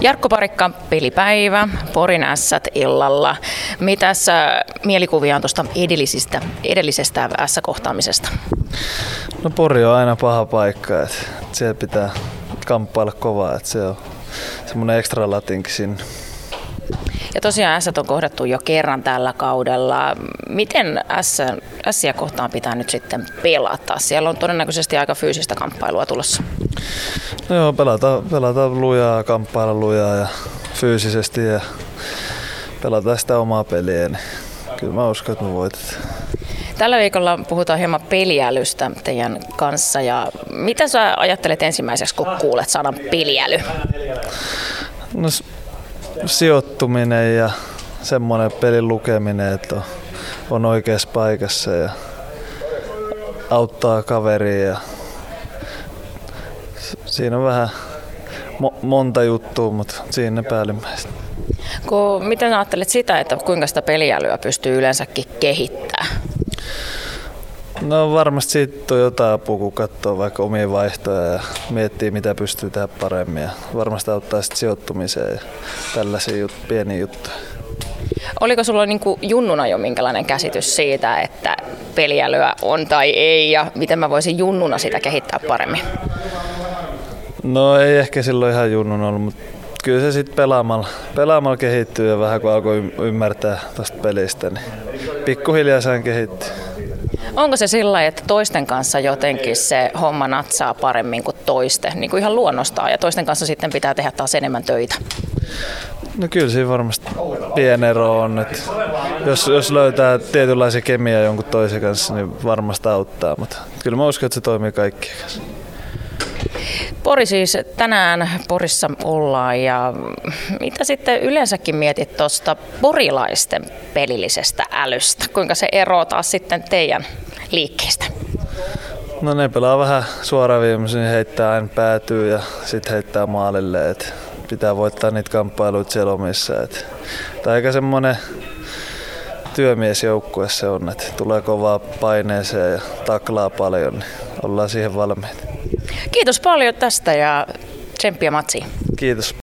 Jarkko Parikka, pelipäivä, Porin ässät illalla. Mitäs äh, mielikuvia on tuosta edellisistä, edellisestä S-kohtaamisesta? No Pori on aina paha paikka, että siellä pitää kamppailla kovaa, että se on semmoinen ekstra latinki sinne. Ja tosiaan S on kohdattu jo kerran tällä kaudella. Miten S, S kohtaan pitää nyt sitten pelata? Siellä on todennäköisesti aika fyysistä kamppailua tulossa. No joo, pelataan, pelataan lujaa, kamppailla lujaa ja fyysisesti ja pelataan sitä omaa peliä. Niin kyllä mä uskon, että me voitetaan. Tällä viikolla puhutaan hieman peliälystä teidän kanssa. Ja mitä sä ajattelet ensimmäiseksi, kun kuulet sanan peliäly? No, sijoittuminen ja semmoinen pelin lukeminen, että on, on oikeassa paikassa ja auttaa kaveria. Ja siinä on vähän mo- monta juttua, mutta siinä päällimmäistä. Kun, miten ajattelet sitä, että kuinka sitä peliälyä pystyy yleensäkin kehittämään? No varmasti siitä on jotain apua, kun katsoo vaikka omia vaihtoja ja miettii, mitä pystyy tehdä paremmin. Ja varmasti auttaa sitten sijoittumiseen ja tällaisia jut- pieniä juttuja. Oliko sulla niin kuin junnuna jo minkälainen käsitys siitä, että peliälyä on tai ei ja miten mä voisin junnuna sitä kehittää paremmin? No ei ehkä silloin ihan junnun ollut, mutta kyllä se sitten pelaamalla, pelaamalla kehittyy ja vähän kun alkoi ymmärtää tuosta pelistä, niin pikkuhiljaa sen kehittyy. Onko se sillä että toisten kanssa jotenkin se homma natsaa paremmin kuin toisten, niin kuin ihan luonnostaan, ja toisten kanssa sitten pitää tehdä taas enemmän töitä? No kyllä siinä varmasti pieni ero on, että jos, jos löytää tietynlaisia kemiaa jonkun toisen kanssa, niin varmasti auttaa, mutta kyllä mä uskon, että se toimii kaikkien kanssa. Pori siis tänään Porissa ollaan ja mitä sitten yleensäkin mietit tuosta porilaisten pelillisestä älystä? Kuinka se eroaa sitten teidän liikkeestä? No ne pelaa vähän suoraan viimeisen, niin heittää aina päätyy ja sitten heittää maalille. Et pitää voittaa niitä kamppailuita siellä omissa. Et, tai aika semmonen työmiesjoukkue se on, että tulee kovaa paineeseen ja taklaa paljon, niin ollaan siihen valmiita. Kiitos paljon tästä ja tsemppiä matsiin. Kiitos.